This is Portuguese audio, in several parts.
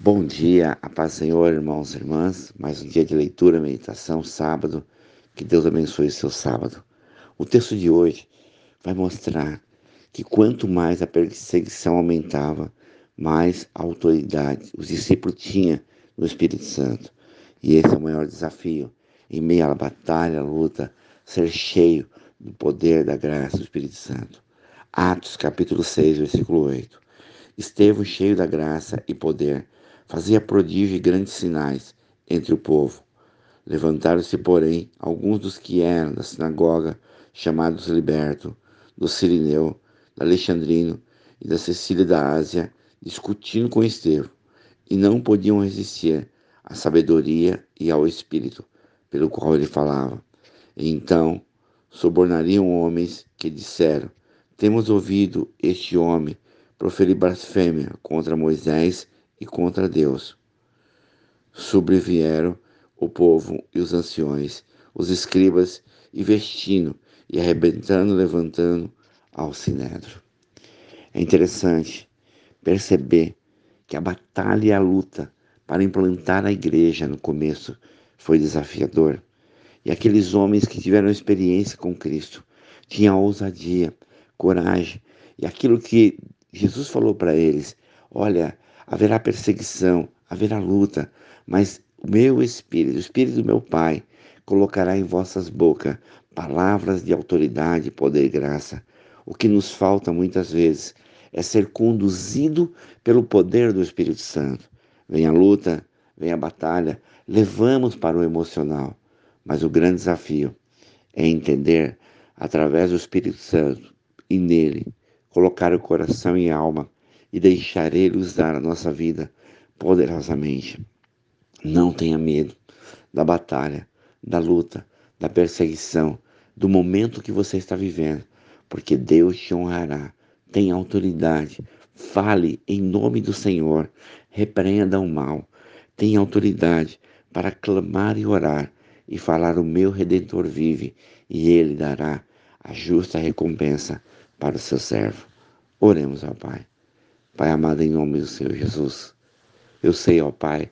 Bom dia, a paz do Senhor, irmãos e irmãs. Mais um dia de leitura, meditação, sábado. Que Deus abençoe seu sábado. O texto de hoje vai mostrar que quanto mais a perseguição aumentava, mais autoridade os discípulos tinham no Espírito Santo. E esse é o maior desafio, em meio à batalha, à luta, ser cheio do poder da graça do Espírito Santo. Atos capítulo 6, versículo 8. Estevão, cheio da graça e poder, fazia prodígio e grandes sinais entre o povo. Levantaram-se, porém, alguns dos que eram da sinagoga, chamados Liberto, do Sirineu, da Alexandrino e da Cecília da Ásia, discutindo com Estevão, e não podiam resistir à sabedoria e ao espírito pelo qual ele falava. E então subornariam homens que disseram: Temos ouvido este homem proferir blasfêmia contra Moisés e contra Deus. Sobrevieram o povo e os anciões, os escribas, e vestindo, e arrebentando, levantando ao sinédrio. É interessante perceber que a batalha e a luta para implantar a igreja no começo foi desafiador. E aqueles homens que tiveram experiência com Cristo tinham ousadia, coragem, e aquilo que Jesus falou para eles: olha, haverá perseguição, haverá luta, mas o meu Espírito, o Espírito do meu Pai, colocará em vossas bocas palavras de autoridade, poder e graça. O que nos falta muitas vezes é ser conduzido pelo poder do Espírito Santo. Vem a luta, vem a batalha, levamos para o emocional, mas o grande desafio é entender através do Espírito Santo e nele colocar o coração e alma e deixar Ele usar a nossa vida poderosamente. Não tenha medo da batalha, da luta, da perseguição, do momento que você está vivendo, porque Deus te honrará. Tenha autoridade. Fale em nome do Senhor. Repreenda o mal. Tenha autoridade para clamar e orar e falar: O meu redentor vive, e ele dará a justa recompensa para o seu servo. Oremos ao Pai. Pai amado, em nome do Senhor Jesus, eu sei, ó Pai,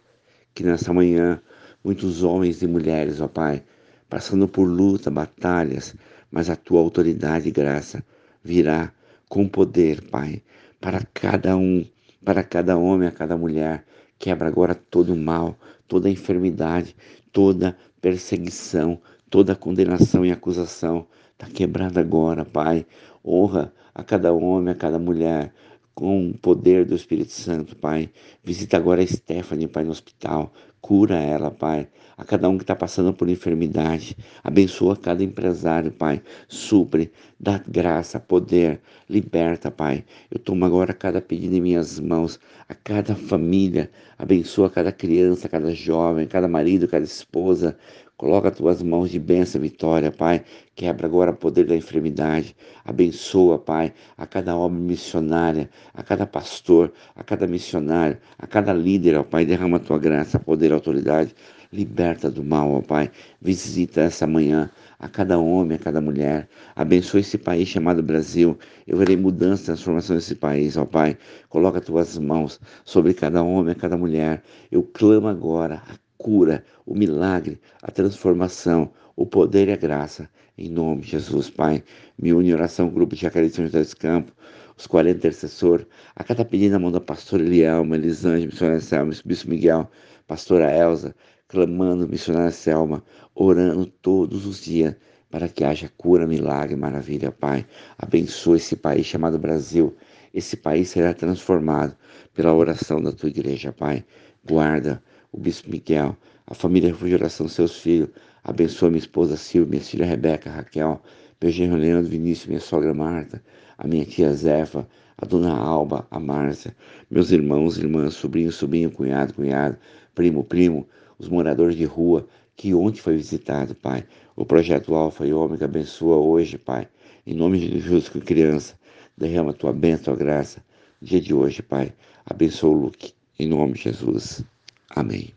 que nessa manhã muitos homens e mulheres, ó Pai, passando por luta, batalhas, mas a tua autoridade e graça virá com poder, Pai, para cada um, para cada homem, a cada mulher. Quebra agora todo o mal, toda a enfermidade, toda perseguição, toda condenação e acusação. Está quebrada agora, Pai. Honra a cada homem, a cada mulher com o poder do Espírito Santo, Pai. Visita agora a Stephanie, Pai, no hospital. Cura ela, Pai. A cada um que está passando por enfermidade. Abençoa cada empresário, Pai. Supre, dá graça, poder. Liberta, Pai. Eu tomo agora cada pedido em minhas mãos. A cada família. Abençoa cada criança, cada jovem, cada marido, cada esposa. Coloca as tuas mãos de bênção, vitória, Pai. Quebra agora o poder da enfermidade. Abençoa, Pai, a cada obra missionária, a cada pastor, a cada missionário, a cada líder, ó Pai. Derrama a tua graça, poder autoridade. Liberta do mal, ó Pai. Visita essa manhã a cada homem, a cada mulher. Abençoa esse país chamado Brasil. Eu verei mudança, transformação nesse país, ó Pai. Coloca as tuas mãos sobre cada homem, a cada mulher. Eu clamo agora cura, o milagre, a transformação, o poder e a graça. Em nome de Jesus, Pai. Me une em oração, grupo de Jacaré de São José dos Campos, os 40 intercessores, a cada pedido na mão da pastora Elielma, Elisângela, missionária Selma, Bispo Miguel, pastora Elza, clamando, missionária Selma, orando todos os dias para que haja cura, milagre, maravilha, Pai. Abençoa esse país chamado Brasil. Esse país será transformado pela oração da tua igreja, Pai. Guarda, o Bispo Miguel, a família Refrigeração, seus filhos. Abençoa minha esposa Silvia, minha filha Rebeca, Raquel, meu genro Leandro Vinícius, minha sogra Marta, a minha tia Zefa, a dona Alba, a Márcia, meus irmãos, irmãs, sobrinho, sobrinho, cunhado, cunhado, primo, primo, os moradores de rua que ontem foi visitado, Pai. O projeto Alfa e Ômega abençoa hoje, Pai. Em nome de Jesus, com criança, derrama tua bênção, tua graça. Dia de hoje, Pai. Abençoa o Luke. Em nome de Jesus. Amém.